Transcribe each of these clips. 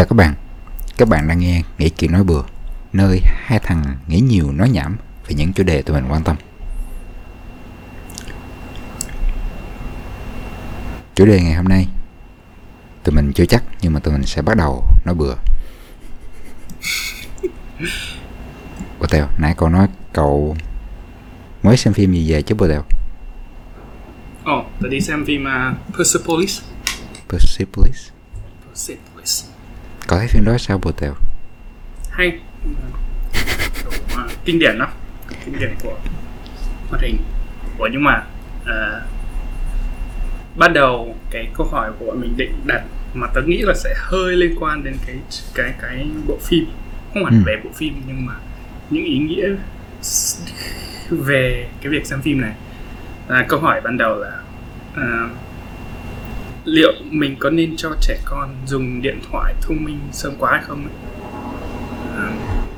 Chào các bạn, các bạn đang nghe Nghĩ Chuyện Nói Bừa Nơi hai thằng nghĩ nhiều nói nhảm về những chủ đề tụi mình quan tâm. Chủ đề ngày hôm nay Tụi mình chưa chắc nhưng mà tụi mình sẽ bắt đầu nói bừa. Bồ Tèo, nãy cậu nói cậu mới xem phim gì về chứ Bồ Tèo? Ồ, oh, tớ đi xem phim uh, Persepolis. Persepolis. Persepolis Cậu thấy phim đó sao Bồ Tèo? Hay. Uh, Kinh điển lắm. Kinh điển của hoạt hình. Ủa nhưng mà uh, Ban đầu cái câu hỏi của bọn mình định đặt Mà tớ nghĩ là sẽ hơi liên quan đến cái cái cái bộ phim. Không hẳn Ừ. về bộ phim nhưng mà những ý nghĩa về cái việc xem phim này. À, câu hỏi ban đầu là à, liệu mình có nên cho trẻ con dùng điện thoại thông minh sớm quá hay không à,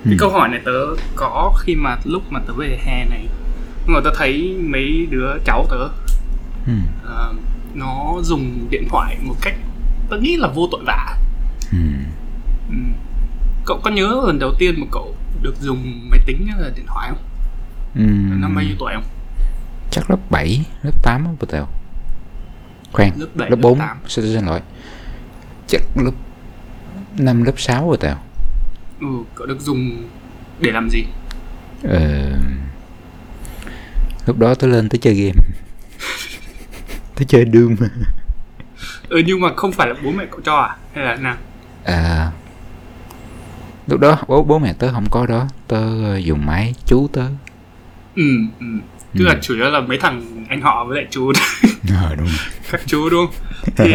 cái Ừ. câu hỏi này tớ có khi mà lúc mà tớ về hè này nhưng mà tớ thấy mấy đứa cháu tớ ừ. à, nó dùng điện thoại một cách tớ nghĩ là vô tội vạ Ừ. ừ. cậu có nhớ lần đầu tiên mà cậu được dùng máy tính hay là điện thoại không Ừ. năm bao nhiêu tuổi không Chắc lớp 7, lớp 8 á Bồ Tèo Khoan, Lớp bảy, lớp lớp 4 tám. Xin, xin lỗi. Chắc lớp 5, lớp 6 Bồ Tèo ừ cậu được dùng để làm gì? Ờ, lúc đó tôi lên tới chơi game. Tới chơi Doom. Ừ nhưng mà không phải là bố mẹ cậu cho à? Hay là nào? À, lúc đó bố bố mẹ tớ không có đó. Tớ ờ, dùng máy chú tớ. Ừ ừ. Tức là chủ yếu là mấy thằng anh họ với lại chú ờ đúng. Các chú đúng. Không thì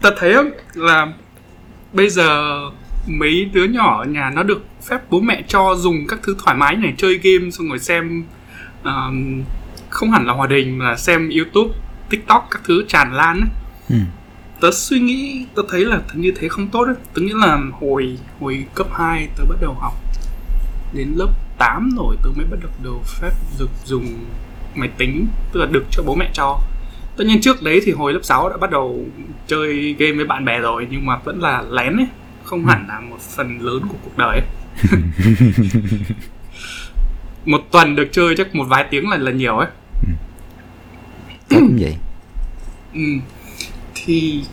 ta thấy là bây giờ mấy đứa nhỏ ở nhà nó được phép bố mẹ cho dùng các thứ thoải mái này chơi game xong rồi xem um, không hẳn là hòa đình mà là xem youtube tiktok các thứ tràn lan á. ừ. tớ suy nghĩ tớ thấy là như thế không tốt đấy tớ nghĩ là hồi hồi cấp 2 tớ bắt đầu học đến lớp 8 rồi tớ mới bắt đầu được phép được dùng máy tính tức là được cho bố mẹ cho tất nhiên trước đấy thì hồi lớp 6 đã bắt đầu chơi game với bạn bè rồi nhưng mà vẫn là lén ấy không hẳn là một phần lớn của cuộc đời ấy. một tuần được chơi chắc một vài tiếng là là nhiều ấy tớ cũng vậy Ừ. Thì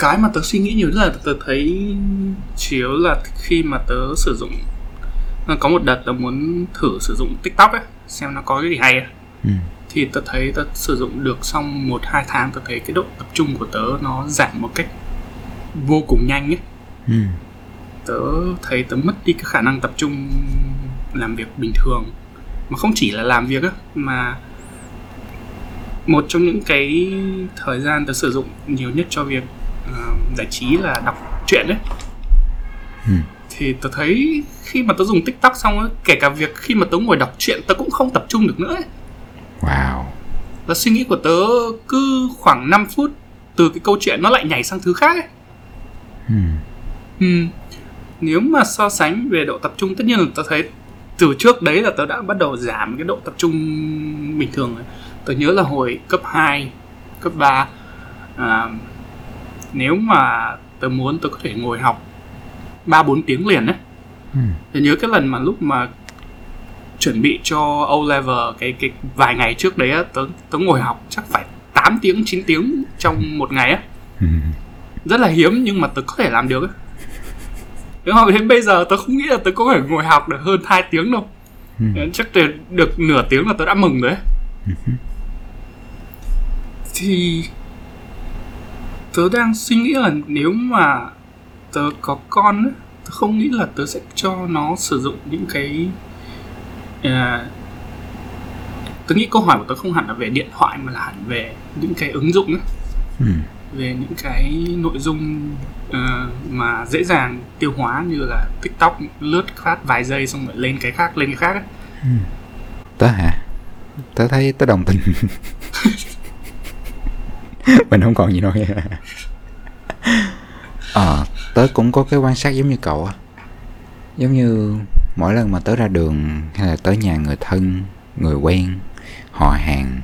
cái mà tớ suy nghĩ nhiều nhất là tớ thấy chủ yếu là khi mà tớ sử dụng có một đợt tớ muốn thử sử dụng TikTok ấy xem nó có cái gì hay ấy. ừ. Thì tớ thấy tớ sử dụng được xong một hai tháng tớ thấy cái độ tập trung của tớ nó giảm một cách vô cùng nhanh ấy Ừ. tớ thấy tớ mất đi cái khả năng tập trung làm việc bình thường mà không chỉ là làm việc á mà một trong những cái thời gian tớ sử dụng nhiều nhất cho việc ờ, giải trí là đọc truyện đấy Ừ. thì tớ thấy khi mà tớ dùng tiktok xong á kể cả việc khi mà tớ ngồi đọc truyện tớ cũng không tập trung được nữa ấy. Wow và suy nghĩ của tớ cứ khoảng 5 phút từ cái câu chuyện nó lại nhảy sang thứ khác ấy ừ. Ừ. Nếu mà so sánh về độ tập trung tất nhiên là tớ thấy từ trước đấy là tớ đã bắt đầu giảm cái độ tập trung bình thường rồi. Tớ nhớ là hồi cấp 2, cấp 3 à, nếu mà tớ muốn tớ có thể ngồi học 3 4 tiếng liền đấy. Ừ. Tớ nhớ cái lần mà lúc mà chuẩn bị cho O level cái cái vài ngày trước đấy á, tớ tớ ngồi học chắc phải 8 tiếng 9 tiếng trong một ngày á Ừ. rất là hiếm nhưng mà tớ có thể làm được. Nếu mà đến bây giờ tớ không nghĩ là tớ có thể ngồi học được hơn 2 tiếng đâu Ừ. Chắc là được nửa tiếng là tớ đã mừng rồi ấy. Thì tớ đang suy nghĩ là nếu mà tớ có con ấy, tớ không nghĩ là tớ sẽ cho nó sử dụng những cái à, tớ nghĩ câu hỏi của tớ không hẳn là về điện thoại mà là hẳn về những cái ứng dụng ấy Ừ. về những cái nội dung ờ, mà dễ dàng tiêu hóa như là tiktok lướt phát vài giây xong rồi lên cái khác lên cái khác ấy. tớ hả? Tớ thấy tớ đồng tình. Mình không còn gì nói ờ tớ cũng có cái quan sát giống như cậu á. Giống như mỗi lần mà tớ ra đường hay là tới nhà người thân người quen họ hàng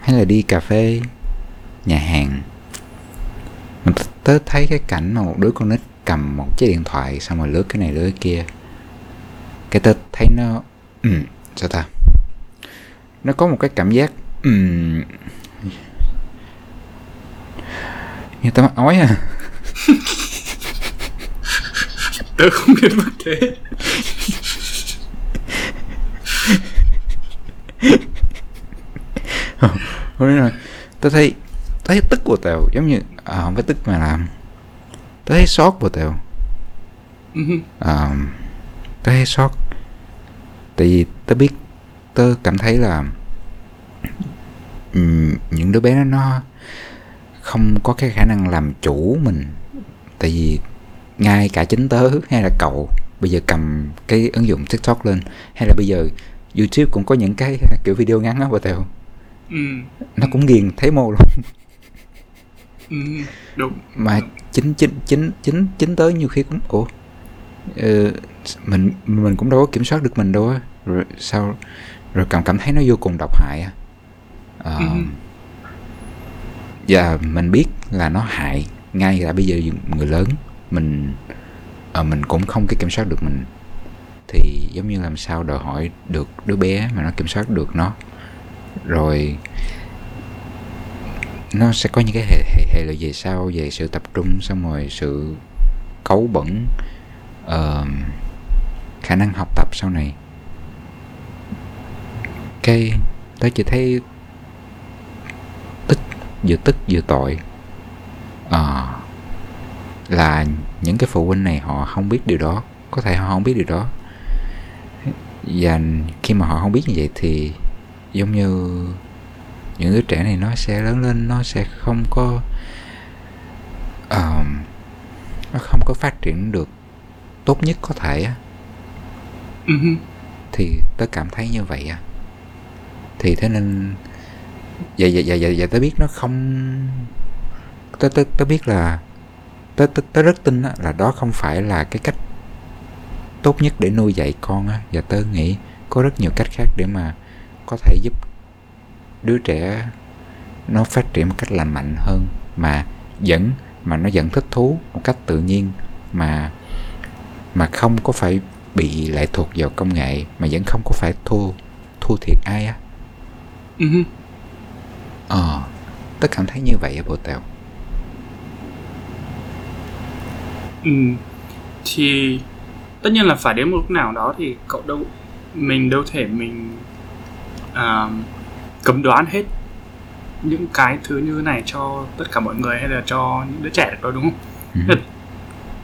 hay là đi cà phê nhà hàng mình tớ thấy cái cảnh mà một đứa con nít cầm một chiếc điện thoại xong rồi lướt cái này lướt cái kia cái tớ thấy nó ừ, sao ta? Nó có một cái cảm giác ừ, như tao mắc ói à. tớ không biết mất thế Không rồi tớ thấy tớ thấy tức của tèo giống như à, không phải tức mà làm tớ thấy sót của tèo. À, tớ thấy sót. Tại vì tớ biết tớ cảm thấy là những đứa bé đó nó không có cái khả năng làm chủ mình. Tại vì ngay cả chính tớ hay là cậu bây giờ cầm cái ứng dụng tiktok lên hay là bây giờ youtube cũng có những cái kiểu video ngắn á của tèo. Ừ, nó cũng ghiền thấy mô luôn. Ừ, đúng. Mà chính chính chính chính chính tới nhiều khi cũng ủa ờ, mình mình cũng đâu có kiểm soát được mình đâu á. Rồi sao rồi cảm cảm thấy nó vô cùng độc hại á. Ờ, Ừ. và mình biết là nó hại ngay cả bây giờ người lớn mình à, mình cũng không cái kiểm soát được mình. Thì giống như làm sao đòi hỏi được đứa bé mà nó kiểm soát được nó. Rồi nó sẽ có những cái hệ hệ, hệ lụy về sau về sự tập trung xong rồi sự cấu bẩn uh, khả năng học tập sau này. Cái tớ chỉ thấy tức vừa tức vừa tội. À là những cái phụ huynh này họ không biết điều đó. Có thể họ không biết điều đó. Và khi mà họ không biết như vậy thì giống như những đứa trẻ này nó sẽ lớn lên nó sẽ không có ờm, nó không có phát triển được tốt nhất có thể á. Ừ, thì tớ cảm thấy như vậy á. Thì thế nên dạ dạ dạ dạ, dạ tớ biết nó không tớ tớ tớ biết là tớ tớ, tớ rất tin là đó không phải là cái cách tốt nhất để nuôi dạy con á. Và tớ nghĩ có rất nhiều cách khác để mà có thể giúp đứa trẻ nó phát triển một cách lành mạnh hơn mà vẫn mà nó vẫn thích thú một cách tự nhiên mà mà không có phải bị lệ thuộc vào công nghệ mà vẫn không có phải thua thua thiệt ai á. Ừ, ờ tớ cảm thấy như vậy á bộ tèo ừ. thì tất nhiên là phải đến một lúc nào đó thì cậu đâu mình đâu thể mình à, cấm đoán hết những cái thứ như này cho tất cả mọi người hay là cho những đứa trẻ được đâu đúng không? Ừ.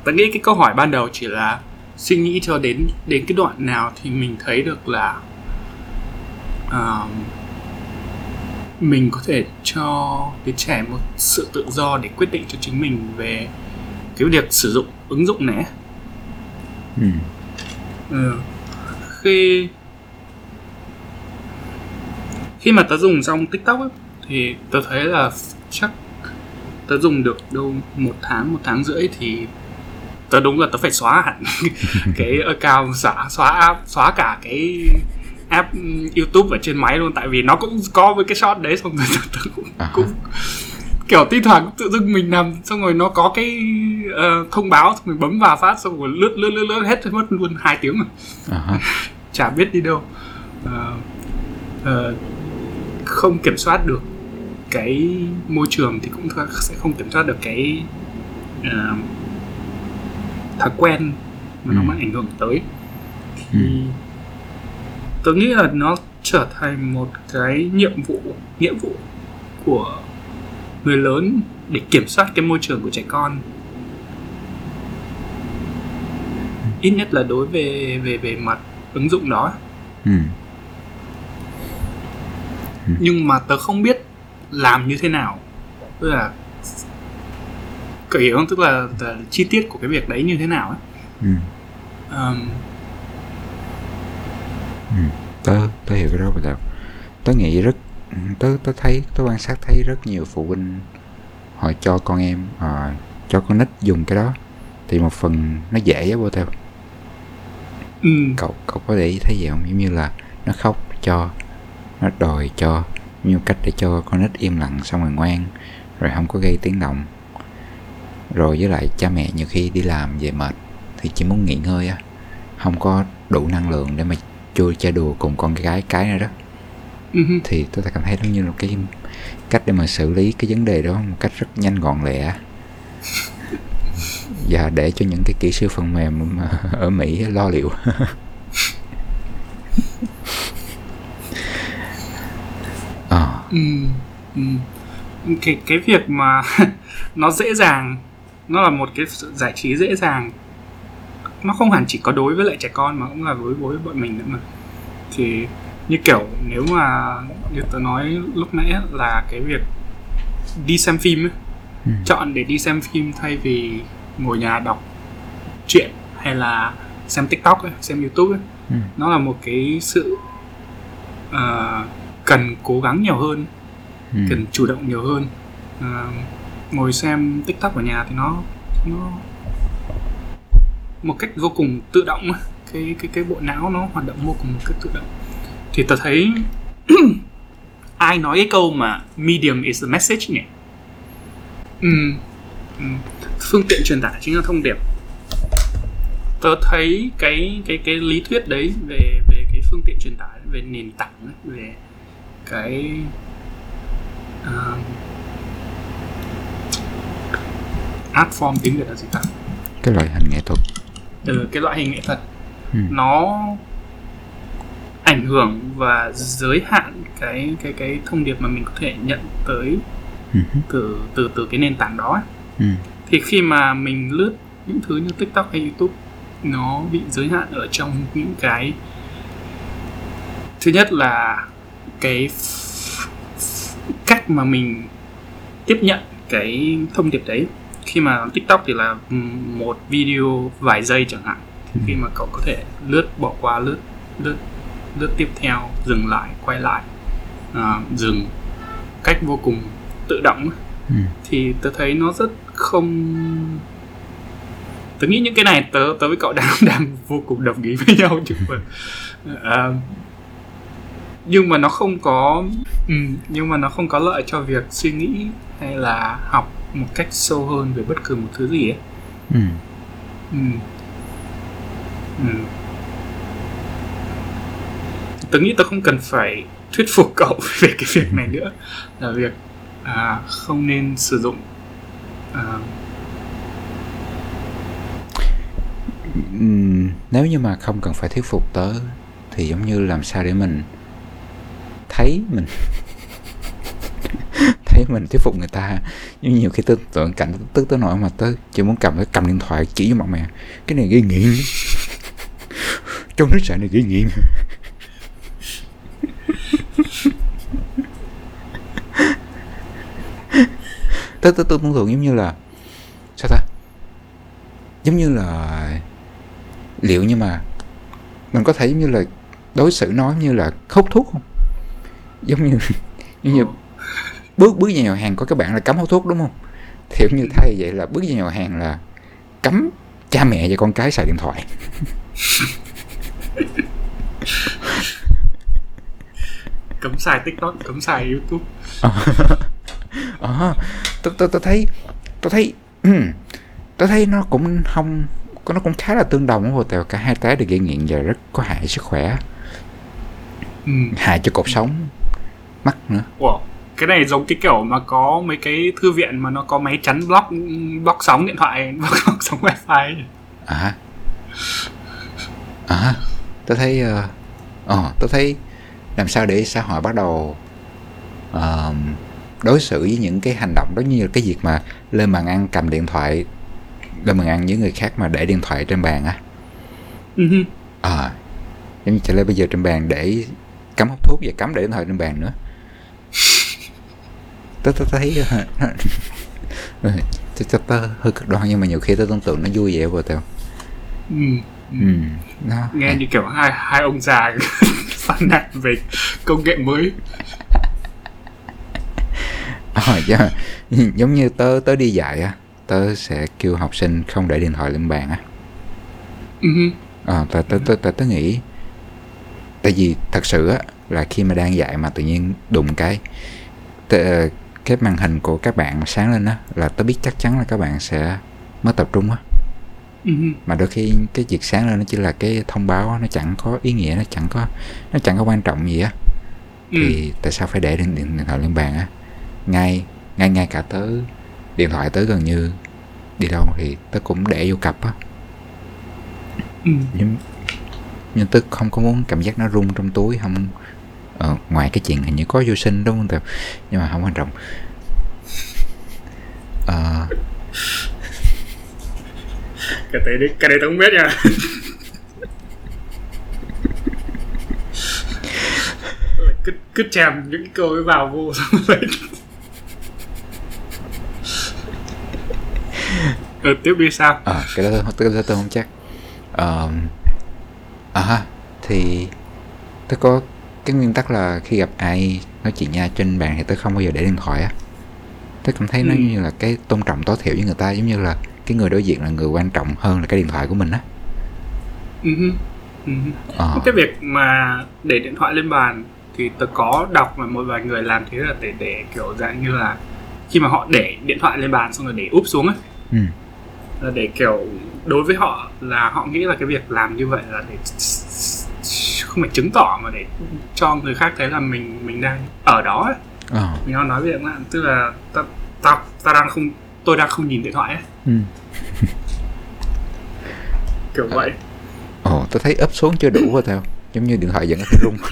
Tớ nghĩ cái câu hỏi ban đầu chỉ là suy nghĩ cho đến đến cái đoạn nào thì mình thấy được là à, mình có thể cho đứa trẻ một sự tự do để quyết định cho chính mình về cái việc sử dụng ứng dụng này ừ. ừ. khi khi mà tớ dùng xong tiktok ấy, thì tớ thấy là chắc tớ dùng được đâu một tháng một tháng rưỡi thì tớ đúng là tớ phải xóa hẳn cái account xóa xóa app xóa cả cái app youtube ở trên máy luôn tại vì nó cũng có với cái shot đấy xong rồi tớ cũng, À. cũng kiểu thi thoảng tự dưng mình nằm xong rồi nó có cái ờ, thông báo xong mình bấm vào phát xong rồi lướt lướt lướt lướt hết mất luôn hai tiếng rồi ha. chả biết đi đâu Ờ, ờ, không kiểm soát được cái môi trường thì cũng sẽ không kiểm soát được cái ờ, thói quen mà nó Ừ. mang ảnh hưởng tới Ừ. thì tôi nghĩ là nó trở thành một cái nhiệm vụ nghĩa vụ của người lớn để kiểm soát cái môi trường của trẻ con. Ít nhất là đối về về về mặt ứng dụng đó. Ừ. nhưng mà tớ không biết làm như thế nào. Tức là cậu hiểu không? Tức là, là chi tiết của cái việc đấy như thế nào ấy. Ừ. Ờm, Ừ. tớ tớ hiểu cái đó bộ tèo tớ nghĩ rất tớ tớ thấy tớ quan sát thấy rất nhiều phụ huynh họ cho con em ờ, cho con nít dùng cái đó. Thì một phần nó dễ á tèo ừ, cậu cậu có để ý thấy gì không? Giống như là nó khóc cho nó đòi cho như cách để cho con nít im lặng xong rồi ngoan rồi không có gây tiếng động. Rồi với lại cha mẹ nhiều khi đi làm về mệt thì chỉ muốn nghỉ ngơi á không có đủ năng lượng để mà chui chơi đùa cùng con gái cái nữa đó Ừ thì tôi cảm thấy đó như là cái cách để mà xử lý cái vấn đề đó một cách rất nhanh gọn lẹ. Và để cho những cái kỹ sư phần mềm ở Mỹ lo liệu. Ờ. Ừ, ừ. cái cái việc mà nó dễ dàng nó là một cái giải trí dễ dàng. Nó không hẳn chỉ có đối với lại trẻ con mà cũng là đối với bọn mình nữa mà. Thì như kiểu nếu mà như tớ nói lúc nãy là cái việc đi xem phim ấy, Ừ. chọn để đi xem phim thay vì ngồi nhà đọc truyện hay là xem tiktok ấy, xem youtube ấy, ừ. nó là một cái sự ờ, cần cố gắng nhiều hơn Ừ. cần chủ động nhiều hơn Ờ, ngồi xem tiktok ở nhà thì nó nó một cách vô cùng tự động cái cái cái bộ não nó hoạt động vô cùng một cách tự động thì tớ thấy ai nói cái câu mà medium is the message nhỉ ừ. ừ. phương tiện truyền tải chính là thông điệp tớ thấy cái cái cái lý thuyết đấy về về cái phương tiện truyền tải về nền tảng ấy, về cái uh, art form tiếng việt là gì ta cái loại hình nghệ thuật từ cái loại hình nghệ thuật ừ. nó ảnh hưởng và giới hạn cái cái cái thông điệp mà mình có thể nhận tới Ừ. từ từ từ cái nền tảng đó ấy. Ừ. thì khi mà mình lướt những thứ như tiktok hay youtube nó bị giới hạn ở trong những cái thứ nhất là cái cách mà mình tiếp nhận cái thông điệp đấy khi mà tiktok thì là một video vài giây chẳng hạn thì khi mà cậu có thể lướt bỏ qua lướt lướt lướt tiếp theo dừng lại quay lại à, dừng cách vô cùng tự động Ừ. thì tớ thấy nó rất không tớ nghĩ những cái này tớ tớ với cậu đang đang vô cùng đồng ý với nhau chứ mà à, nhưng mà nó không có ừ, nhưng mà nó không có lợi cho việc suy nghĩ hay là học một cách sâu hơn về bất cứ một thứ gì ấy Ừ. ừ. Ừ tớ nghĩ tớ không cần phải thuyết phục cậu về cái việc này nữa. Là việc à, không nên sử dụng à, nếu như mà không cần phải thuyết phục tớ thì giống như làm sao để mình thấy mình thấy mình thuyết phục người ta. Nhưng nhiều khi tớ tưởng cảnh tức tới nỗi mà tớ chỉ muốn cầm cái cầm điện thoại chỉ cho mặt mẹ cái này gây nghiện. Trong nước sạch này gây nghiện tôi tôi tôi tưởng tượng giống như là, sao ta? Giống như là, liệu như mà mình có thể giống như là đối xử nó như là hút thuốc không? Giống như giống như bước bước vào nhà hàng có các bạn là cấm hút thuốc đúng không? Thì như thay vậy là bước vào nhà hàng là cấm cha mẹ và con cái xài điện thoại. cấm xài tiktok cấm xài youtube. Ờ tôi tôi tôi thấy tôi thấy tôi thấy nó cũng không nó cũng khá là tương đồng với tèo cả hai cái đều gây nghiện và rất có hại sức khỏe. Ừ. hại cho cột sống. Mắt nữa. Wow. cái này giống cái kiểu mà có mấy cái thư viện mà nó có máy chắn block block sóng điện thoại block, sóng wifi à. À tôi thấy ờ ờ, tôi thấy làm sao để xã hội bắt đầu ờ, đối xử với những cái hành động đó như là cái việc mà lên bàn ăn cầm điện thoại lên bàn ăn với người khác mà để điện thoại trên bàn á. Ừ hứ. à giống như trở lại bây giờ trên bàn để cấm hút thuốc và cấm để điện thoại trên bàn nữa. Tôi tôi thấy ừ, tôi, tôi, tôi hơi cực đoan nhưng mà nhiều khi tôi tưởng tượng nó vui vẻ vừa tao. Ừ. ừ. Nó nghe như kiểu hai hai ông già phàn nàn về công nghệ mới Ờ, dạ. giống như tớ tớ đi dạy á tớ sẽ kêu học sinh không để điện thoại lên bàn á hứ. ờ tớ tớ tớ tớ, tớ nghĩ tại vì thật sự á là khi mà đang dạy mà tự nhiên đụng cái tớ, cái màn hình của các bạn mà sáng lên á là tớ biết chắc chắn là các bạn sẽ mất tập trung á ừ. mà đôi khi cái việc sáng lên nó chỉ là cái thông báo nó chẳng có ý nghĩa nó chẳng có nó chẳng có quan trọng gì á Ừ. thì tại sao phải để điện, điện, điện thoại lên bàn á ngay ngay ngay cả tớ điện thoại tớ gần như đi đâu thì tớ cũng để vô cặp á Ừ. nhưng nhưng tớ không có muốn cảm giác nó rung trong túi không ờ, ngoài cái chuyện hình như có vô sinh đúng không Tèo? nhưng mà không quan trọng Ờ, cái đấy cái đấy tao không biết nha. Cứ cứ chèm những câu ấy vào vô. Xong rồi ờ, tiếp đi sao? Ờ, cái đó tớ, tớ, tớ không chắc. Ờ, à ha thì tớ có cái nguyên tắc là khi gặp ai nói chuyện nha trên bàn thì tớ không bao giờ để điện thoại á. Tớ cảm thấy nó Ừ. như là cái tôn trọng tối thiểu với người ta giống như là cái người đối diện là người quan trọng hơn là cái điện thoại của mình á. Ừ. hứ. ờ, cái việc mà để điện thoại lên bàn thì tớ có đọc mà một vài người làm thế là để để kiểu dạng như là khi mà họ để điện thoại lên bàn xong rồi để úp xuống ấy ừ, là để kiểu đối với họ là họ nghĩ là cái việc làm như vậy là để không phải chứng tỏ mà để cho người khác thấy là mình mình đang ở đó ấy. ờ, mình đang nói việc là tức là ta ta ta đang không tôi đang không nhìn điện thoại ấy. ừ. kiểu vậy ồ tớ thấy ấp xuống chưa đủ rồi theo giống như điện thoại vẫn có rung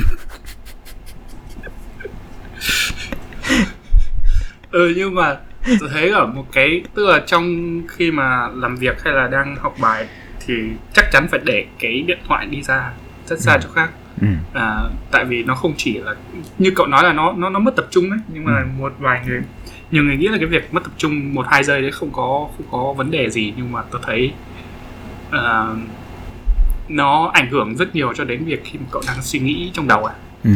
ừ nhưng mà tôi thấy ở một cái tức là trong khi mà làm việc hay là đang học bài thì chắc chắn phải để cái điện thoại đi ra rất xa Ừ. chỗ khác ừ, à, tại vì nó không chỉ là như cậu nói là nó nó nó mất tập trung đấy nhưng mà Ừ. một vài người nhiều người nghĩ là cái việc mất tập trung một hai giây đấy không có không có vấn đề gì. Nhưng mà tôi thấy à, nó ảnh hưởng rất nhiều cho đến việc khi mà cậu đang suy nghĩ trong đầu à ừ,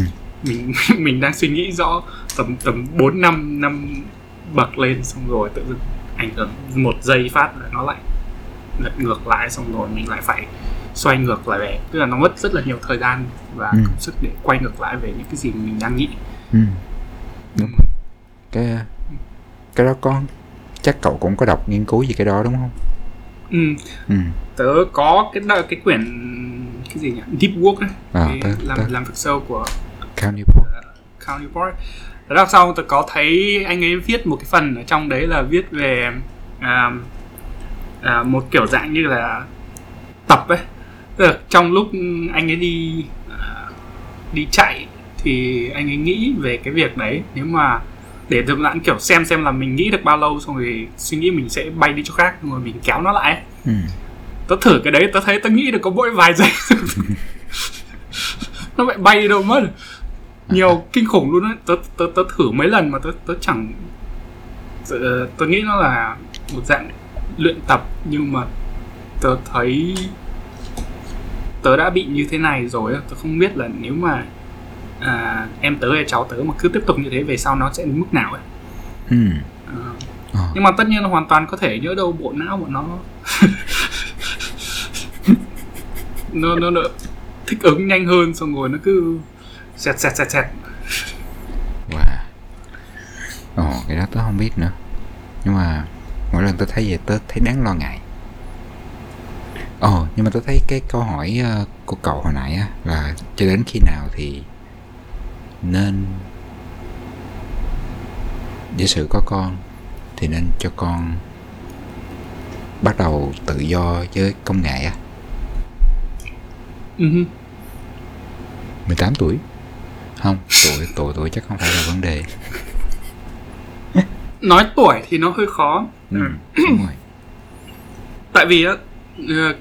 mình mình đang suy nghĩ rõ tầm tầm bốn năm năm bậc lên xong rồi tự dưng ảnh hưởng một giây phát là nó lại lật ngược lại xong rồi mình lại phải xoay ngược lại về. Tức là nó mất rất là nhiều thời gian và Ừ. công sức để quay ngược lại về những cái gì mình đang nghĩ. Ừ. đúng cái cái đó có chắc cậu cũng có đọc nghiên cứu về cái đó đúng không? Ừ, ừ. Tớ có cái đợi cái quyển cái gì nhỉ? Deep work ấy. À, tớ- làm tớ- làm việc sâu của Count Newport. Count Newport Thế đằng sau tôi có thấy anh ấy viết một cái phần ở trong đấy là viết về à, à, một kiểu dạng như là tập ấy. Tức là trong lúc anh ấy đi à, đi chạy thì anh ấy nghĩ về cái việc đấy. Nếu mà để được dạng kiểu xem xem là mình nghĩ được bao lâu xong rồi suy nghĩ mình sẽ bay đi chỗ khác rồi mình kéo nó lại ừ. tớ thử cái đấy tớ thấy tớ nghĩ được có mỗi vài giây. Nó lại bay đâu mất. Nhiều kinh khủng luôn đấy tớ, tớ, tớ thử mấy lần mà tớ, tớ chẳng tớ, tớ nghĩ nó là một dạng luyện tập nhưng mà tớ thấy tớ đã bị như thế này rồi tớ không biết là nếu mà à, em tớ hay cháu tớ mà cứ tiếp tục như thế về sau nó sẽ đến mức nào ấy Ừ. Ờ. nhưng mà tất nhiên là hoàn toàn có thể nhỡ đâu bộ não của nó nó nó nó thích ứng nhanh hơn xong rồi nó cứ xẹt xẹt xẹt xẹt Wow. Ồ, cái đó tớ không biết nữa. Nhưng mà mỗi lần tớ thấy vậy tớ thấy đáng lo ngại. Ồ, nhưng mà tớ thấy cái câu hỏi ờ, của cậu hồi nãy á là cho đến khi nào thì nên giả sử có con thì nên cho con bắt đầu tự do với công nghệ á Ừ hứ. 18 tuổi. Không tuổi tuổi tuổi chắc không phải là vấn đề. Nói tuổi thì nó hơi khó. Ừ, đúng rồi. Tại vì ờ,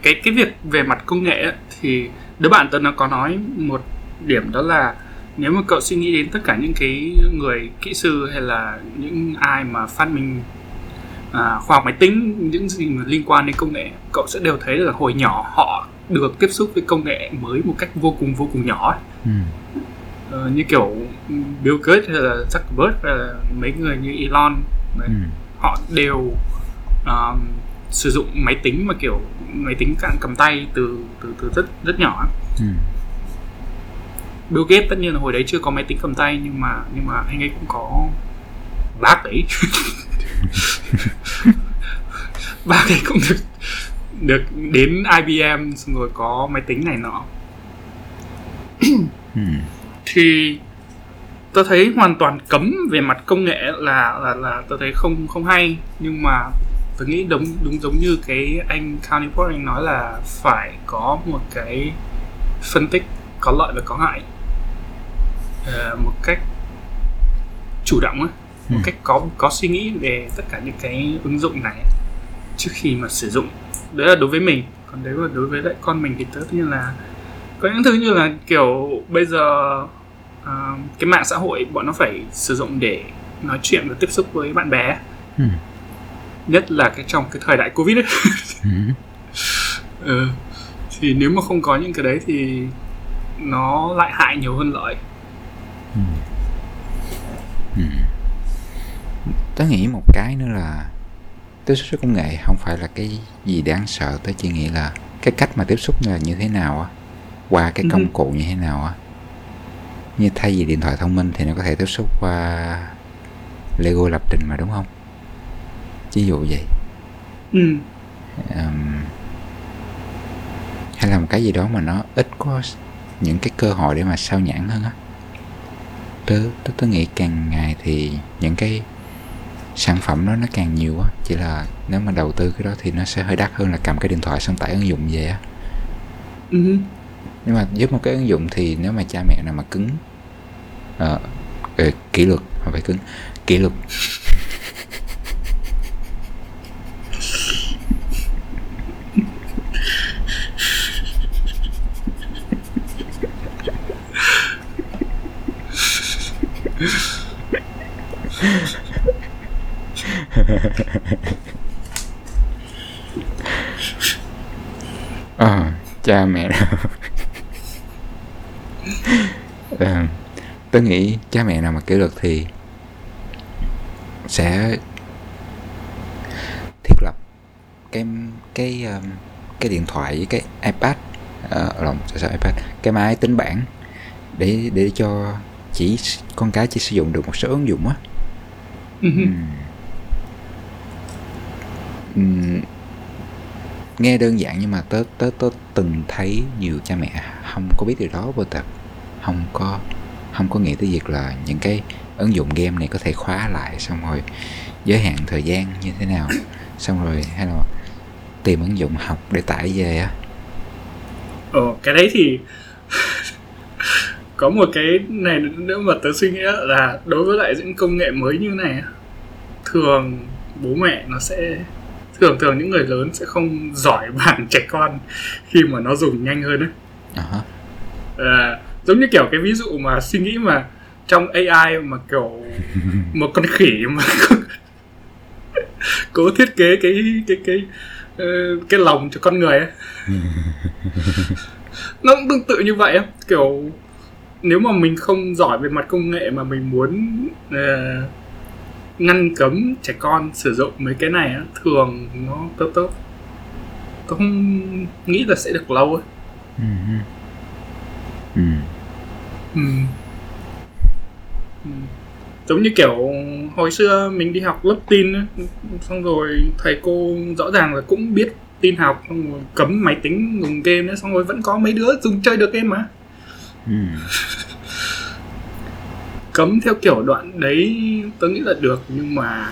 cái cái việc về mặt công nghệ thì đứa bạn tớ nó có nói một điểm đó là nếu mà cậu suy nghĩ đến tất cả những cái người kỹ sư hay là những ai mà phát minh à, khoa học máy tính những gì mà liên quan đến công nghệ cậu sẽ đều thấy là hồi nhỏ họ được tiếp xúc với công nghệ mới một cách vô cùng vô cùng nhỏ ừ, Ờ, như kiểu Bill Gates hay là Zuckerberg hay là mấy người như Elon đấy, ừ, họ đều um, sử dụng máy tính mà kiểu máy tính cầm tay từ từ từ rất rất nhỏ ừ, Bill Gates tất nhiên là hồi đấy chưa có máy tính cầm tay nhưng mà nhưng mà anh ấy cũng có bác ấy. Bác ấy cũng được được đến IBM xong rồi có máy tính này nọ. Ừ. thì tôi thấy hoàn toàn cấm về mặt công nghệ là là là tôi thấy không không hay. Nhưng mà tôi nghĩ đúng đúng giống như cái anh Carnivore anh nói là phải có một cái phân tích có lợi và có hại uh, một cách chủ động ấy, một ừ. cách có có suy nghĩ về tất cả những cái ứng dụng này trước khi mà sử dụng đấy là đối với mình còn đấy là đối với lại con mình thì tất nhiên là có những thứ như là kiểu bây giờ uh, cái mạng xã hội bọn nó phải sử dụng để nói chuyện và tiếp xúc với bạn bè ừ. nhất là cái trong cái thời đại covid ấy ừ. ừ. thì nếu mà không có những cái đấy thì nó lại hại nhiều hơn lợi ừ. Ừ. tớ nghĩ một cái nữa là tiếp xúc với công nghệ không phải là cái gì đáng sợ tớ chỉ nghĩ là cái cách mà tiếp xúc là như thế nào á qua cái công ừ. cụ như thế nào á như thay vì điện thoại thông minh thì nó có thể tiếp xúc qua Lego lập trình mà đúng không ví dụ vậy ừ. um, hay là một cái gì đó mà nó ít có những cái cơ hội để mà sao nhãn hơn á tớ, tớ, tớ nghĩ càng ngày thì những cái sản phẩm đó nó càng nhiều á. Chỉ là nếu mà đầu tư cái đó thì nó sẽ hơi đắt hơn là cầm cái điện thoại xong tải ứng dụng về á. Ừ. nhưng mà giúp một cái ứng dụng thì nếu mà cha mẹ nào mà cứng uh, kỷ luật hoặc phải cứng kỷ luật à, cha mẹ à, tớ nghĩ cha mẹ nào mà kỷ luật thì sẽ thiết lập cái cái um, cái điện thoại với cái iPad uh, lộn sao iPad cái máy tính bảng để để cho chỉ con cái chỉ sử dụng được một số ứng dụng á uh-huh. uhm nghe đơn giản nhưng mà tớ tớ tớ từng thấy nhiều cha mẹ không có biết điều đó vô tập không có không có nghĩ tới việc là những cái ứng dụng game này có thể khóa lại xong rồi giới hạn thời gian như thế nào, xong rồi hay là tìm ứng dụng học để tải về á. Ồ cái đấy thì có một cái này nữa mà tớ suy nghĩ là đối với lại những công nghệ mới như này thường bố mẹ nó sẽ thường thường những người lớn sẽ không giỏi bằng trẻ con khi mà nó dùng nhanh hơn đấy. Uh-huh. à, giống như kiểu cái ví dụ mà suy nghĩ mà trong AI mà kiểu một con khỉ mà cố thiết kế cái cái cái ờ, cái lòng cho con người ấy. Nó cũng tương tự như vậy kiểu nếu mà mình không giỏi về mặt công nghệ mà mình muốn uh, ngăn cấm trẻ con sử dụng mấy cái này á thường nó tốt tốt tôi không nghĩ là sẽ được lâu ấy ừ. Ừ. Ừ. ừ. giống như kiểu hồi xưa mình đi học lớp tin xong rồi thầy cô rõ ràng là cũng biết tin học xong rồi cấm máy tính dùng game nữa xong rồi vẫn có mấy đứa dùng chơi được game mà ừ. cấm theo kiểu đoạn đấy tôi nghĩ là được nhưng mà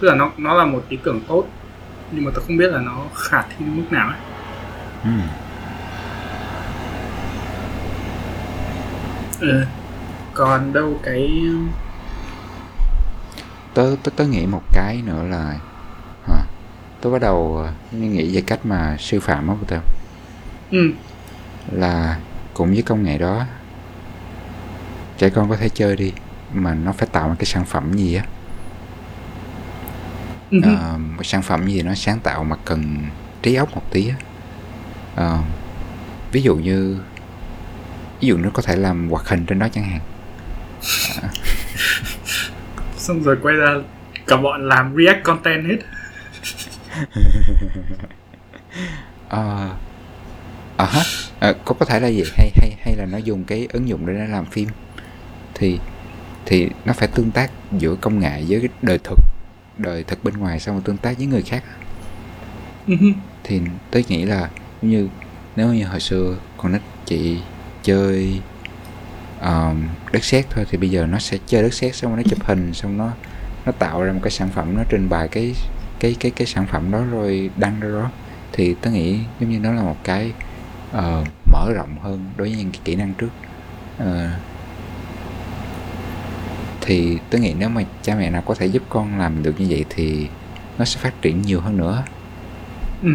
tức là nó nó là một ý tưởng tốt nhưng mà tôi không biết là nó khả thi đến mức nào ấy. Ừ. Ừ. còn đâu cái tớ tớ tớ nghĩ một cái nữa là hả, tớ bắt đầu nghĩ về cách mà sư phạm á của tao ừ. là cũng với công nghệ đó trẻ con có thể chơi đi mà nó phải tạo một cái sản phẩm gì á. Uh, một sản phẩm gì nó sáng tạo mà cần trí óc một tí á. Uh, ví dụ như ví dụ nó có thể làm hoạt hình trên đó chẳng hạn. À. xong rồi quay ra cả bọn làm react content hết. Ờ à, à, à, có có thể là gì? Hay hay hay là nó dùng cái ứng dụng để nó làm phim thì thì nó phải tương tác giữa công nghệ với cái đời thực đời thực bên ngoài xong rồi tương tác với người khác. Ừ thì tôi nghĩ là như nếu như hồi xưa con nít chị chơi um, đất sét thôi thì bây giờ nó sẽ chơi đất sét xong rồi nó chụp hình xong nó nó tạo ra một cái sản phẩm nó trình bày cái cái cái cái sản phẩm đó rồi đăng ra đó. Thì tôi nghĩ giống như nó là một cái ờ, mở rộng hơn đối với những cái kỹ năng trước. Ờ, thì tôi nghĩ nếu mà cha mẹ nào có thể giúp con làm được như vậy thì nó sẽ phát triển nhiều hơn nữa. Ừ.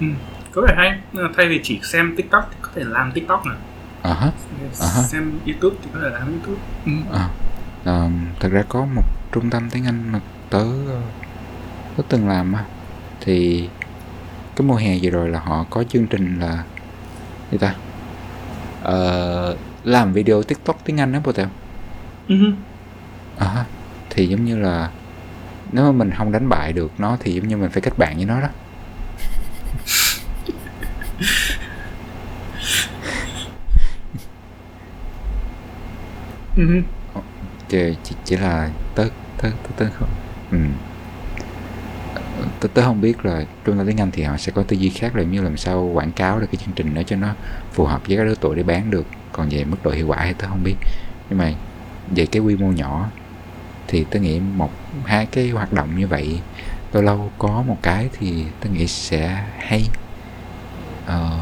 Ừ. có vẻ hay. Thay vì chỉ xem tiktok thì có thể làm tiktok hả À ha. xem youtube thì có thể làm youtube. Ừ. À, ờ, thật ra có một trung tâm tiếng Anh mà tớ tớ từng làm á. Thì cái mùa hè vừa rồi là họ có chương trình là gì ta? Ờ, làm video tiktok tiếng Anh đó bộ tèo? À, thì giống như là nếu mà mình không đánh bại được nó thì giống như mình phải kết bạn với nó đó. Ừ chỉ, chỉ, chỉ là tớ tớ tớ, tớ không? Ừ tôi, tôi không biết là trung tâm tiếng Anh thì họ sẽ có tư duy khác là như làm sao quảng cáo được cái chương trình đó cho nó phù hợp với các đối tuổi để bán được. Còn về mức độ hiệu quả thì tôi không biết. Nhưng mà về cái quy mô nhỏ thì tôi nghĩ một hai cái hoạt động như vậy lâu lâu có một cái thì tôi nghĩ sẽ hay. Ờ,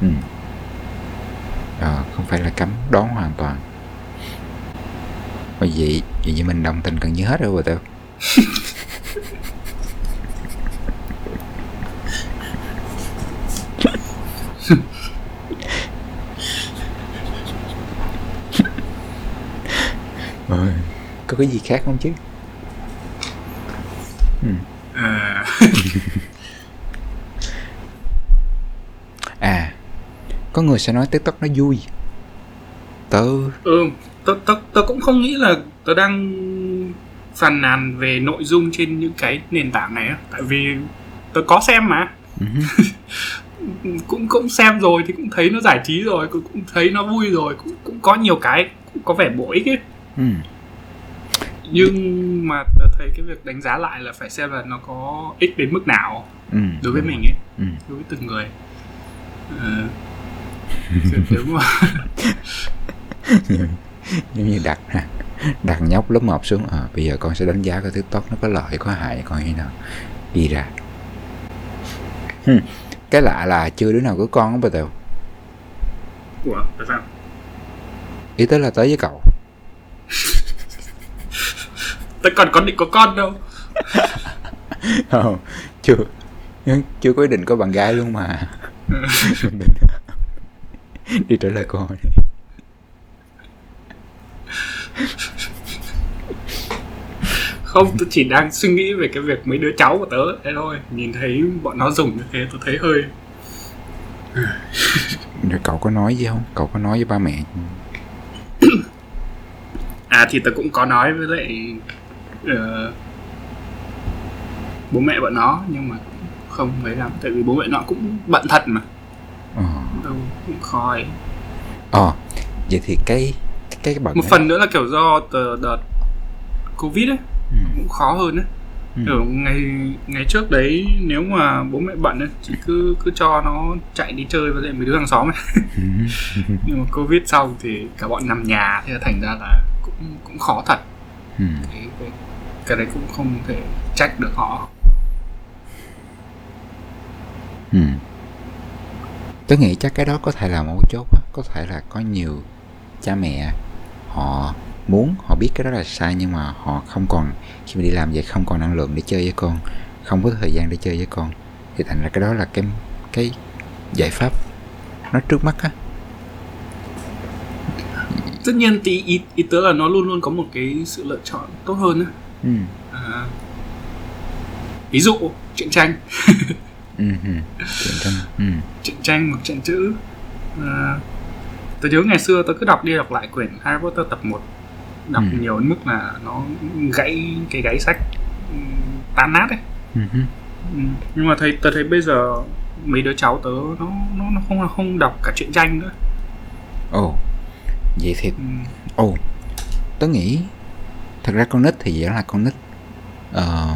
ừ. Ờ, không phải là cấm đón hoàn toàn. Mà vậy vậy như mình đồng tình gần như hết rồi bà tao Ôi, có cái gì khác không chứ? À, à có người sẽ nói tiktok nó vui. Tớ ừ, tớ, tớ, tớ cũng không nghĩ là tớ đang phàn nàn về nội dung trên những cái nền tảng này á. tại vì tớ có xem mà. Ừ cũng cũng xem rồi thì cũng thấy nó giải trí rồi cũng, cũng thấy nó vui rồi cũng cũng có nhiều cái cũng có vẻ bổ ích ấy. Ừ. Nhưng mà thấy cái việc đánh giá lại là phải xem là nó có ích đến mức nào ừ. đối với mình ấy ừ. đối với từng người. Nếu mà giống như đặt ha đặt nhóc lớp 1 xuống à, bây giờ con sẽ đánh giá coi tiktok nó có lợi có hại con như nào đi ra. Hừm, cái lạ là chưa đứa nào có con bà tèo. Ủa, tại sao? Ý tới là tới với cậu. Tớ còn có định có con đâu. Không chưa. Chưa có ý định có bạn gái luôn mà. Đi trả lời câu hỏi. Không tớ chỉ đang suy nghĩ về cái việc mấy đứa cháu của tớ thế thôi. Nhìn thấy bọn nó dùng như thế tớ thấy hơi rồi cậu có nói gì không? Cậu có nói với ba mẹ. À thì tớ cũng có nói với lại ờ, bố mẹ bọn nó nhưng mà không mấy lắm tại vì bố mẹ nó cũng bận thật mà. Ờ. Đâu cũng khó ấy. ờ vậy thì cái cái, cái bận một ấy- phần nữa là kiểu do tờ đợt covid ấy ừ. cũng khó hơn ấy Ừ. ở ngày ngày trước đấy nếu mà bố mẹ bận ấy chỉ cứ cứ cho nó chạy đi chơi với lại mấy đứa hàng xóm ấy nhưng mà covid xong thì cả bọn nằm nhà thế là thành ra là cũng cũng khó thật Ừ. cái, cái, cái đấy cũng không thể trách được họ Ừ. Tôi nghĩ chắc cái đó có thể là mấu chốt á. Có thể là có nhiều cha mẹ họ muốn, họ biết cái đó là sai nhưng mà họ không còn khi mà đi làm vậy không còn năng lượng để chơi với con, không có thời gian để chơi với con thì thành ra cái đó là cái cái giải pháp nó trước mắt á. tất nhiên thì ý, ý tớ là nó luôn luôn có một cái sự lựa chọn tốt hơn á Ừ. à, ví dụ truyện tranh Ừ. ừ. Chuyện trong ừ. truyện tranh hoặc truyện chữ à, tớ nhớ ngày xưa tớ cứ đọc đi đọc lại quyển Harry Potter tập 1 đọc Ừ. nhiều đến mức là nó gãy cái gáy sách ừ, tan nát ấy Ừ. ừ. Nhưng mà thấy tớ thấy bây giờ mấy đứa cháu tớ nó nó nó không không đọc cả truyện tranh nữa Ồ. Vậy thì ừ. ồ tớ nghĩ thật ra con nít thì vẫn là con nít ờ,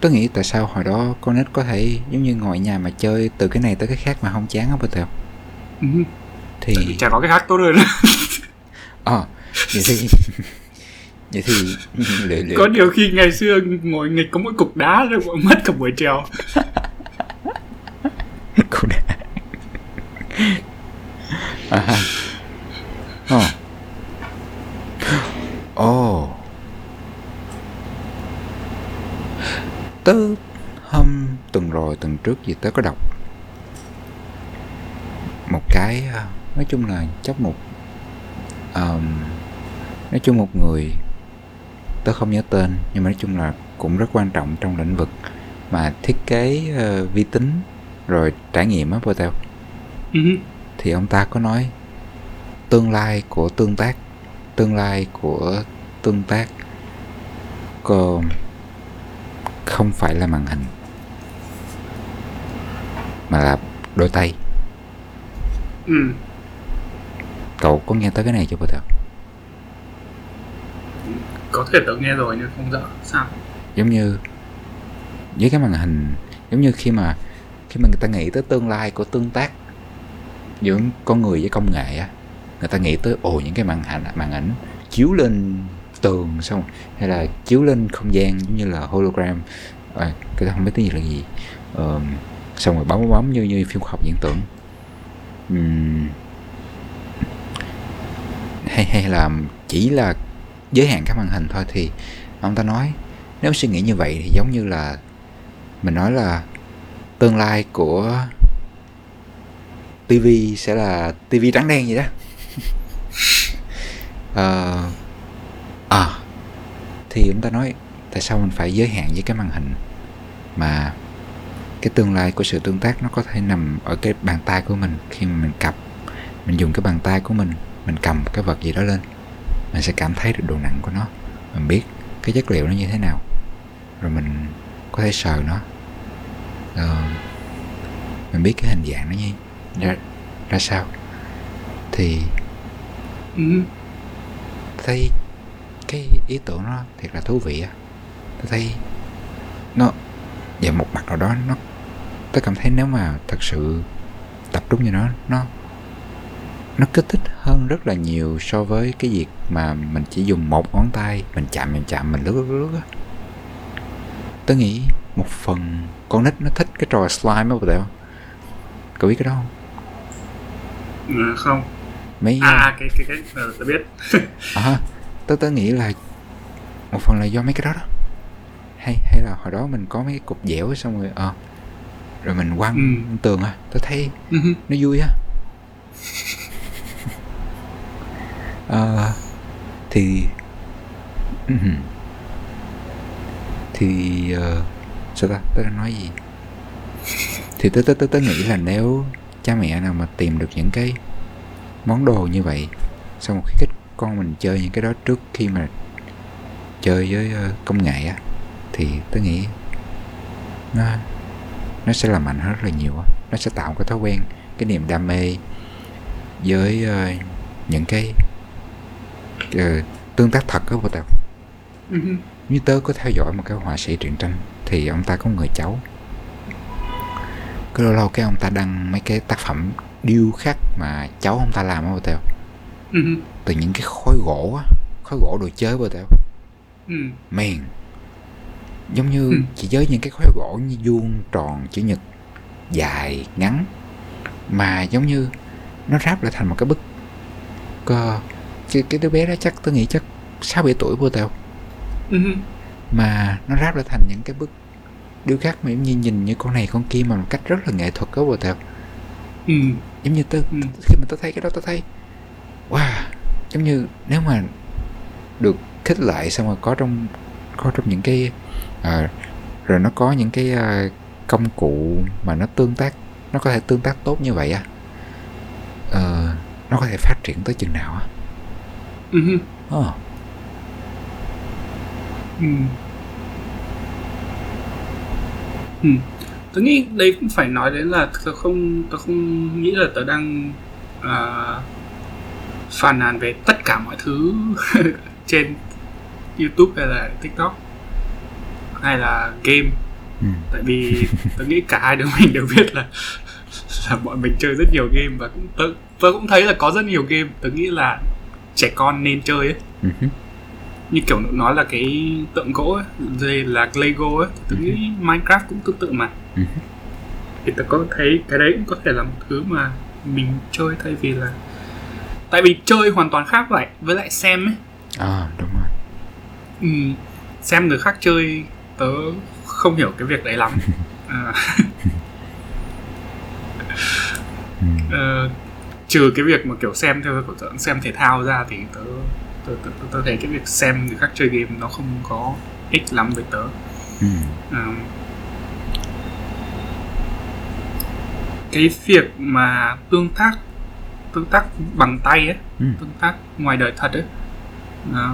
tớ nghĩ tại sao hồi đó con nít có thể giống như ngồi nhà mà chơi từ cái này tới cái khác mà không chán không Peter Ừ. thì chả có cái khác tốt hơn ờ. Vậy thì vậy thì liệu, liệu, có điều khi ngày xưa ngồi nghịch có mỗi cục đá rồi mất cả buổi trèo. Cũng đã à ồ ồ. Tớ hôm tuần rồi tuần trước gì tớ có đọc. Một cái à, nói chung là chắc một um, nói chung một người tớ không nhớ tên nhưng mà nói chung là cũng rất quan trọng trong lĩnh vực mà thiết kế uh, vi tính rồi trải nghiệm á Potel Ừ. thì ông ta có nói tương lai của tương tác tương lai của tương tác có không phải là màn hình mà là đôi tay Ừ. cậu có nghe tới cái này chưa Potel có thể tớ nghe rồi nhưng không rõ. Sao? Giống như với cái màn hình giống như khi mà khi mà người ta nghĩ tới tương lai của tương tác giữa con người với công nghệ á người ta nghĩ tới ồ những cái màn ảnh màn ảnh chiếu lên tường xong hay là chiếu lên không gian giống như là hologram. À, cái không biết tiếng gì là gì. Ờ, xong rồi bấm bấm như như phim khoa học viễn tưởng. Ừm, hay hay là chỉ là giới hạn các màn hình thôi thì ông ta nói nếu suy nghĩ như vậy thì giống như là mình nói là tương lai của TV sẽ là TV trắng đen vậy đó. Ờ, à thì ông ta nói tại sao mình phải giới hạn với cái màn hình mà cái tương lai của sự tương tác nó có thể nằm ở cái bàn tay của mình khi mà mình cặp mình dùng cái bàn tay của mình mình cầm cái vật gì đó lên mình sẽ cảm thấy được độ nặng của nó mình biết cái chất liệu nó như thế nào rồi mình có thể sờ nó. Ờ, mình biết cái hình dạng nó như ra, ra sao. Thì Ừ. thấy cái ý tưởng nó thiệt là thú vị á. Tôi thấy nó về một mặt nào đó nó tôi cảm thấy nếu mà thật sự tập trung vào nó nó nó kích thích hơn rất là nhiều so với cái việc mà mình chỉ dùng một ngón tay mình chạm mình chạm mình lướt lướt lướt á. Tôi nghĩ một phần con nít nó thích cái trò slime á phải không cậu biết cái đó không? Ừ, không. Mấy à, à cái cái cái ờ, tớ biết. À, tớ tớ nghĩ là một phần là do mấy cái đó đó. Hay hay là hồi đó mình có mấy cái cục dẻo xong rồi ờ rồi mình quăng Ừ. tường à tớ thấy Ừ. nó vui á à, thì thì uh, sao ta? Tớ đang nói gì? Thì tớ tớ tớ tớ nghĩ là nếu cha mẹ nào mà tìm được những cái món đồ như vậy xong một khi kích con mình chơi những cái đó trước khi mà chơi với ờ, công nghệ á thì tớ nghĩ nó nó sẽ làm mạnh rất là nhiều á. Nó sẽ tạo cái thói quen cái niềm đam mê với uh, những cái ờ, tương tác thật á của tao Ừ. như tớ có theo dõi một cái họa sĩ truyện tranh thì ông ta có người cháu cứ lâu lâu cái ông ta đăng mấy cái tác phẩm điêu khắc mà cháu ông ta làm á tao Ừ. từ những cái khối gỗ á khối gỗ đồ chơi bơ tao Ừ. men giống như Ừ. chỉ với những cái khối gỗ như vuông tròn chữ nhật dài ngắn mà giống như nó ráp lại thành một cái bức cơ cái, cái đứa bé đó chắc tôi nghĩ chắc sáu bảy tuổi bơ tao Ừ. mà nó ráp lại thành những cái bức điêu khắc mà giống như nhìn như con này con kia mà một cách rất là nghệ thuật đó bơ tao Ừ. giống như tôi Ừ. khi mà tôi thấy cái đó tôi thấy wow giống như nếu mà được khích lại xong rồi có trong có trong những cái à, rồi nó có những cái à, công cụ mà nó tương tác nó có thể tương tác tốt như vậy á ờ, nó có thể phát triển tới chừng nào á Ừ. Ờ, Ừ. Ừ. Tớ nghĩ đây cũng phải nói đến là tớ không tớ không nghĩ là tớ đang à, phàn nàn về tất cả mọi thứ trên YouTube hay là TikTok hay là game ừ. tại vì tôi nghĩ cả hai đứa mình đều biết là là bọn mình chơi rất nhiều game và cũng tôi, tôi cũng thấy là có rất nhiều game tôi nghĩ là trẻ con nên chơi ấy. Hứ. như kiểu nó là cái tượng gỗ ấy, rồi là Lego ấy tôi nghĩ Minecraft cũng tương tự mà. Ừ. thì tôi có thấy cái đấy cũng có thể là một thứ mà mình chơi thay vì là tại vì chơi hoàn toàn khác vậy với lại xem ấy. À đúng rồi. Ừ, xem người khác chơi tớ không hiểu cái việc đấy lắm. À, ừ. trừ cái việc mà kiểu xem theo kiểu dạng xem thể thao ra thì tớ tớ, tớ, tớ, tớ thấy cái việc xem người khác chơi game nó không có ích lắm với tớ Ừ. Ờ, cái việc mà tương tác tương tác bằng tay ấy Ừ. tương tác ngoài đời thật ấy ờ,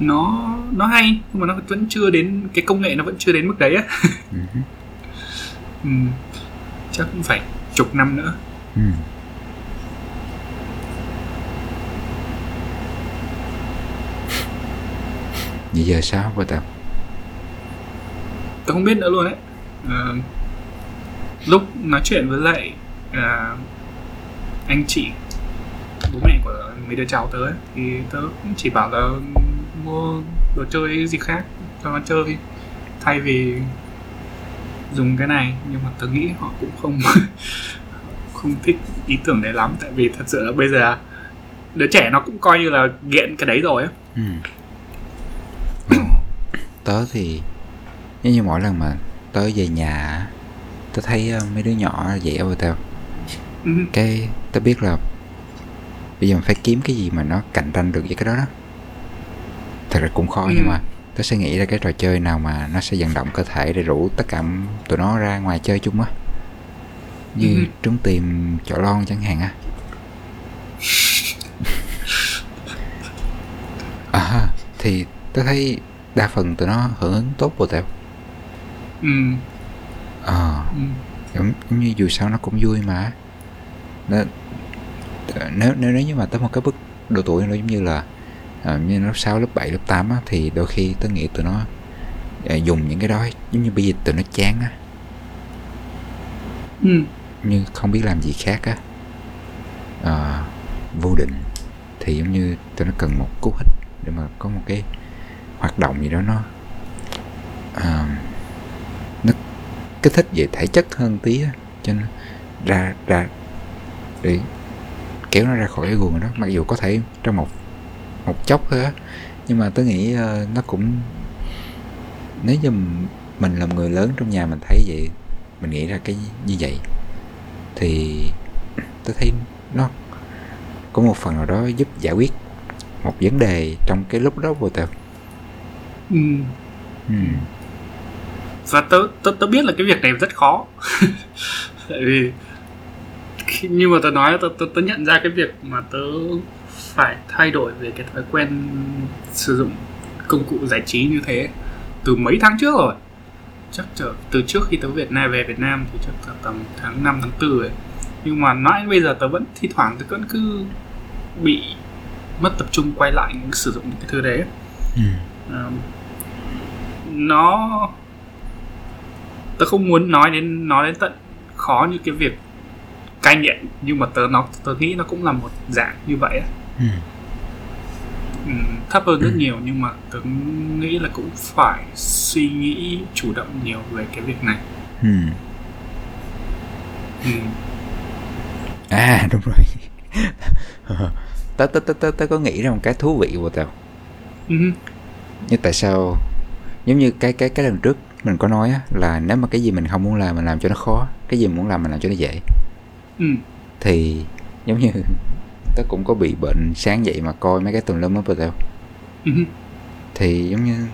nó nó hay nhưng mà nó vẫn chưa đến cái công nghệ nó vẫn chưa đến mức đấy á Ừ ừ. chắc cũng phải chục năm nữa Ừ. Vậy giờ sao bà Tập? tôi không biết nữa luôn đấy Ờ, lúc nói chuyện với lại à, anh chị bố mẹ của mấy đứa cháu tớ ấy, thì tớ cũng chỉ bảo là mua đồ chơi gì khác cho nó chơi thay vì dùng cái này nhưng mà tớ nghĩ họ cũng không không thích ý tưởng đấy lắm tại vì thật sự là bây giờ đứa trẻ nó cũng coi như là nghiện cái đấy rồi á Ừ. Ồ, tớ thì nếu như mỗi lần mà tớ về nhà tớ thấy ờ, mấy đứa nhỏ vậy ở tao Ừ. cái tớ biết là bây giờ mình phải kiếm cái gì mà nó cạnh tranh được với cái đó đó thật ra cũng khó Ừ. nhưng mà tớ sẽ nghĩ ra cái trò chơi nào mà nó sẽ vận động cơ thể để rủ tất cả tụi nó ra ngoài chơi chung á như Ừ. trốn tìm chọ lon chẳng hạn á à thì tớ thấy đa phần tụi nó hưởng ứng tốt bộ tao Ừ. ờ Ừ. giống, giống như dù sao nó cũng vui mà nó, nếu nếu nếu như mà tới một cái mức độ tuổi nó giống như là à, như lớp 6, lớp 7, lớp 8 á, thì đôi khi tôi nghĩ tụi nó à, dùng những cái đó giống như bây giờ tụi nó chán á. Ừ. như không biết làm gì khác á. À, vô định. Thì giống như tụi nó cần một cú hích để mà có một cái hoạt động gì đó nó à, nó kích thích về thể chất hơn tí á cho nên ra ra để kéo nó ra khỏi cái guồng đó. Mặc dù có thể trong một một chốc thôi á nhưng mà tôi nghĩ ờ, nó cũng nếu như mình làm người lớn trong nhà mình thấy vậy mình nghĩ ra cái như vậy thì tôi thấy nó có một phần nào đó giúp giải quyết một vấn đề trong cái lúc đó vô tao Ừ. ừ. và tớ, tớ tớ biết là cái việc này rất khó tại vì khi, như mà tớ nói tớ, tớ tớ nhận ra cái việc mà tớ phải thay đổi về cái thói quen sử dụng công cụ giải trí như thế từ mấy tháng trước rồi chắc từ, từ trước khi tớ Việt Nam về Việt Nam thì chắc là tầm tháng 5 tháng 4 rồi nhưng mà mãi bây giờ tớ vẫn thi thoảng tớ vẫn cứ bị mất tập trung quay lại những sử dụng những cái thứ đấy Ừ. Ờ, nó tớ không muốn nói đến nói đến tận khó như cái việc cai nghiện nhưng mà tớ nó tớ nghĩ nó cũng là một dạng như vậy á. Ừ. ừ, thấp hơn rất nhiều nhưng mà tớ nghĩ là cũng phải suy nghĩ chủ động nhiều về cái việc này Ừ. ừ. à đúng rồi tớ, tớ, tớ, tớ, tớ có nghĩ ra một cái thú vị vô tao Ừ. như tại sao giống như cái cái cái lần trước mình có nói á, là nếu mà cái gì mình không muốn làm mình làm cho nó khó cái gì mình muốn làm mình làm cho nó dễ Ừ. thì giống như tớ cũng có bị bệnh sáng dậy mà coi mấy cái tùm lum á tao Ừ. thì giống như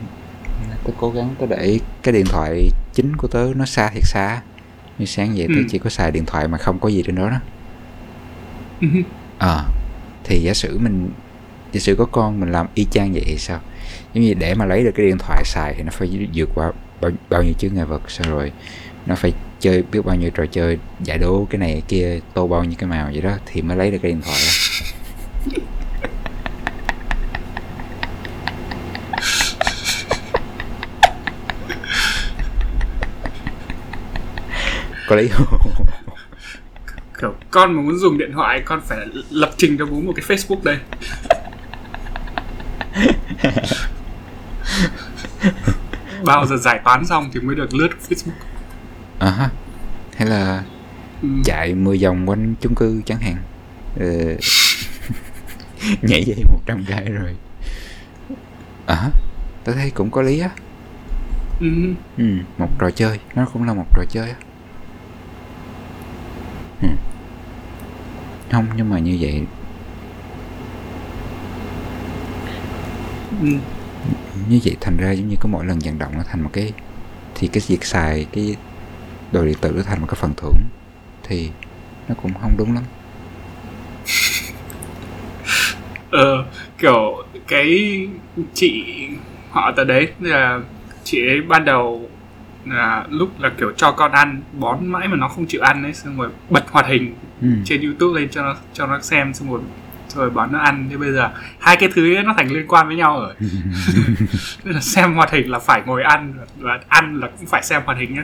tớ cố gắng tớ để cái điện thoại chính của tớ nó xa thiệt xa như sáng dậy tớ Ừ. chỉ có xài điện thoại mà không có gì trên đó đó Ừ. ờ thì giả sử mình giả sử có con mình làm y chang vậy thì sao giống như để mà lấy được cái điện thoại xài thì nó phải vượt qua bao, bao nhiêu chướng ngại vật xong rồi nó phải chơi biết bao nhiêu trò chơi giải đố cái này cái kia tô bao nhiêu cái màu vậy đó thì mới lấy được cái điện thoại đó. Có lý không. Kiểu con mà muốn dùng điện thoại con phải lập trình cho bố một cái Facebook đây. Bao giờ giải toán xong thì mới được lướt Facebook. À ha. Hay là ừ. chạy 10 vòng quanh chung cư chẳng hạn. Ờ, nhảy dây 100 cái rồi. À ha. Tôi thấy cũng có lý á. Ừ. ừ, một trò chơi. Nó cũng là một trò chơi á ừ. Không nhưng mà như vậy Ừ. như vậy thành ra giống như có mỗi lần vận động nó thành một cái thì cái việc xài cái đồ điện tử nó thành một cái phần thưởng thì nó cũng không đúng lắm ờ kiểu cái chị họ tới đấy là chị ấy ban đầu là lúc là kiểu cho con ăn bón mãi mà nó không chịu ăn ấy xong rồi bật hoạt hình ừ. trên youtube lên cho nó cho nó xem xong rồi rồi bón nó ăn. Thế bây giờ hai cái thứ ấy nó thành liên quan với nhau rồi. Tức là xem hoạt hình là phải ngồi ăn và ăn là cũng phải xem hoạt hình nhé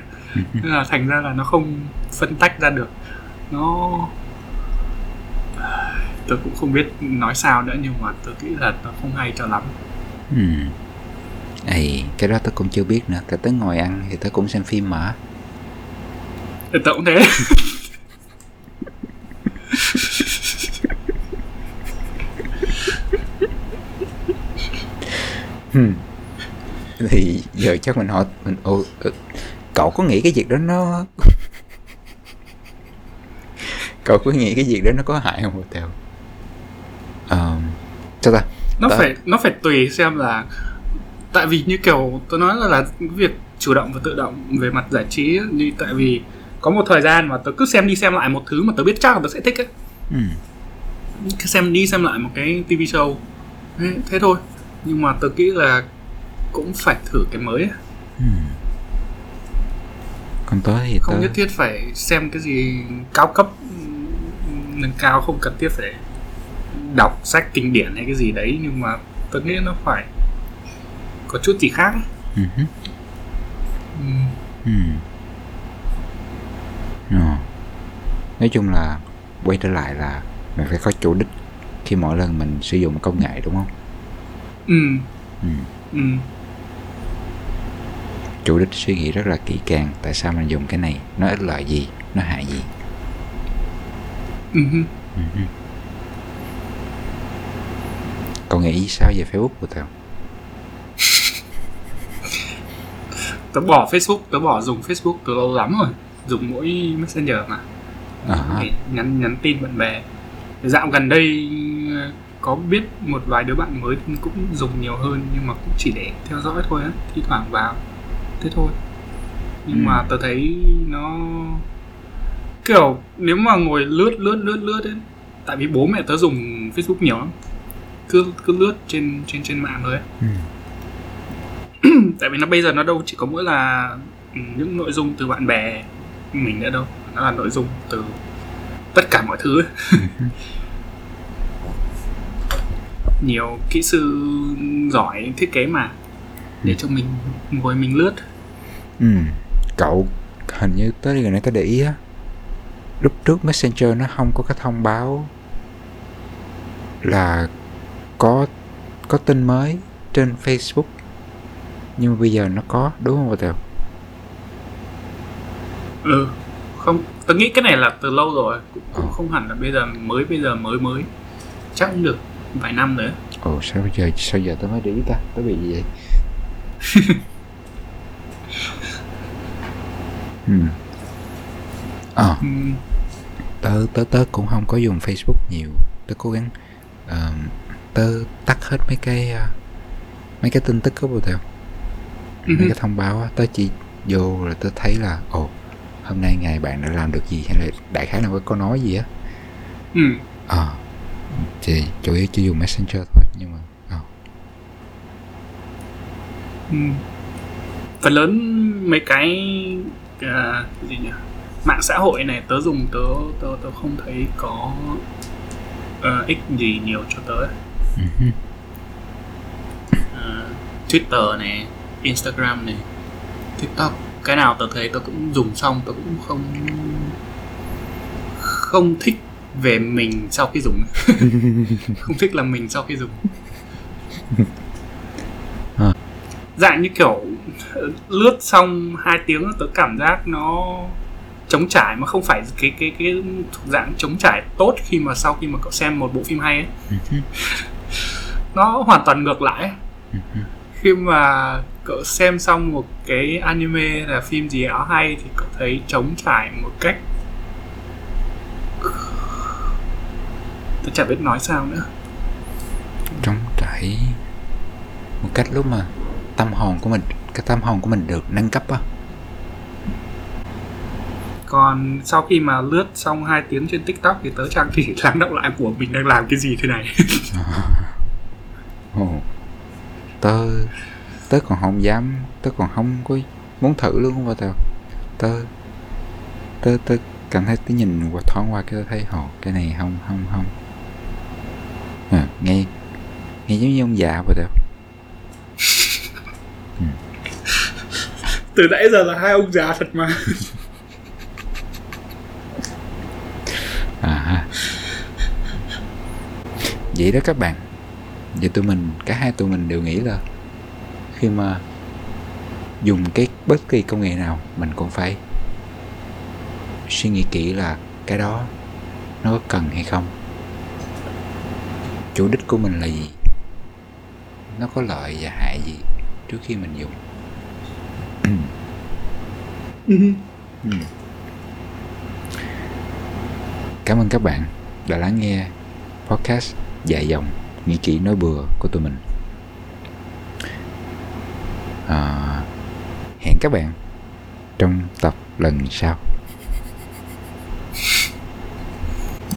nên là thành ra là nó không phân tách ra được. Nó tôi cũng không biết nói sao nữa nhưng mà tôi nghĩ là nó không hay cho lắm. Ừ. Cái đó tôi cũng chưa biết nữa. Tại tới ngồi ăn thì tôi cũng xem phim mà. Tôi cũng thế Hmm. Thì giờ chắc mình hỏi mình ồ, ờ, Cậu có nghĩ cái việc đó nó Cậu có nghĩ cái việc đó nó có hại không Tèo Ờ Sao ta nó Đó. phải nó phải tùy xem là tại vì như kiểu tôi nói là là việc chủ động và tự động về mặt giải trí như tại vì có một thời gian mà tôi cứ xem đi xem lại một thứ mà tôi biết chắc là tôi sẽ thích ấy ừ. xem đi xem lại một cái TV show thế, thế thôi nhưng mà tôi nghĩ là cũng phải thử cái mới. Ừ. Còn tớ thì không tớ nhất thiết phải xem cái gì cao cấp nâng cao không cần thiết phải đọc sách kinh điển hay cái gì đấy nhưng mà tôi nghĩ nó phải có chút gì khác ừ. Ừm, ừ. Ờ. Nói chung là Quay trở lại là Mình phải có chủ đích Khi mỗi lần mình sử dụng công nghệ đúng không ừm, ừ. ừm. Chủ đích suy nghĩ rất là kỹ càng Tại sao mình dùng cái này. Nó ích lợi gì? Nó hại gì? Ừ. Ừ. Cậu nghĩ sao về Facebook của tao? Tớ bỏ Facebook tớ bỏ dùng Facebook từ lâu lắm rồi. Dùng mỗi messenger mà. Để nhắn nhắn tin bạn bè. Dạo gần đây có biết một vài đứa bạn mới cũng dùng nhiều hơn nhưng mà cũng chỉ để theo dõi thôi á thi thoảng vào thế thôi nhưng Ừ. mà tớ thấy nó kiểu nếu mà ngồi lướt lướt lướt lướt ấy tại vì bố mẹ tớ dùng Facebook nhiều lắm cứ cứ lướt trên trên trên mạng thôi ấy ừ. tại vì nó bây giờ nó đâu chỉ có mỗi là ừ, những nội dung từ bạn bè mình nữa đâu nó là nội dung từ tất cả mọi thứ ấy. nhiều kỹ sư giỏi thiết kế mà. Để cho mình ngồi mình lướt. Ừ. Cậu Hình như tới gần đây tao để ý á. Lúc trước Messenger nó không có cái thông báo Là Có Có tin mới Trên Facebook. Nhưng mà bây giờ nó có Đúng không Tèo? Ừ không tôi nghĩ cái này là từ lâu rồi cũng, cũng Ờ. không hẳn là bây giờ mới bây giờ mới mới. Chắc cũng được vài năm ấy. Ồ sao bây giờ Sao giờ tao mới để ý ta? Tao bị gì vậy? Ừ. Ờ. Ừ, tớ tớ tớ cũng không có dùng Facebook nhiều. Tớ cố gắng ờ, tớ tắt hết mấy cái ờ, mấy cái tin tức có bộ theo Ừ. mấy cái thông báo á. Tớ chỉ vô rồi tớ thấy là ồ hôm nay ngày bạn đã làm được gì? Hay là đại khái là có nói gì á? Ừ. ờ thì chủ yếu chỉ dùng messenger thôi nhưng mà ờ, Ừ. phần lớn mấy cái à, gì nhỉ? Mạng xã hội này tớ dùng tớ tớ tớ không thấy có uh, ích gì nhiều cho tớ. Uh, Twitter này Instagram này TikTok cái nào tớ thấy tớ cũng dùng xong tớ cũng không không thích về mình sau khi dùng. Không thích là mình sau khi dùng. À. dạng như kiểu lướt xong hai tiếng tớ cảm giác nó chống trải mà không phải cái cái cái thuộc dạng chống trải tốt khi mà sau khi mà cậu xem một bộ phim hay ấy. Nó hoàn toàn ngược lại. Khi mà cậu xem xong một cái anime là phim gì đó hay thì cậu thấy chống trải một cách tôi chả biết nói sao nữa. Trống trải. Một cách lúc mà tâm hồn của mình cái tâm hồn của mình được nâng cấp á. Còn sau khi mà lướt xong 2 tiếng trên tiktok thì tớ chẳng chỉ lắng động lại của mình đang làm cái gì thế này. Ồ. tớ tớ còn không dám tớ còn không có muốn thử luôn không tao. Tớ tớ tớ cảm thấy tớ nhìn qua thoáng qua cái tớ thấy hồ cái này không không không à, nghe nghe giống như ông già vậy tao ừ. từ nãy giờ là hai ông già thật mà. À vậy đó các bạn. Vậy tụi mình cả hai tụi mình đều nghĩ là khi mà dùng cái bất kỳ công nghệ nào mình cũng phải suy nghĩ kỹ là cái đó nó có cần hay không chủ đích của mình là gì? Nó có lợi và hại gì trước khi mình dùng? Cảm ơn các bạn đã lắng nghe podcast dài dòng nghĩ kỹ nói bừa của tụi mình. À, hẹn các bạn trong tập lần sau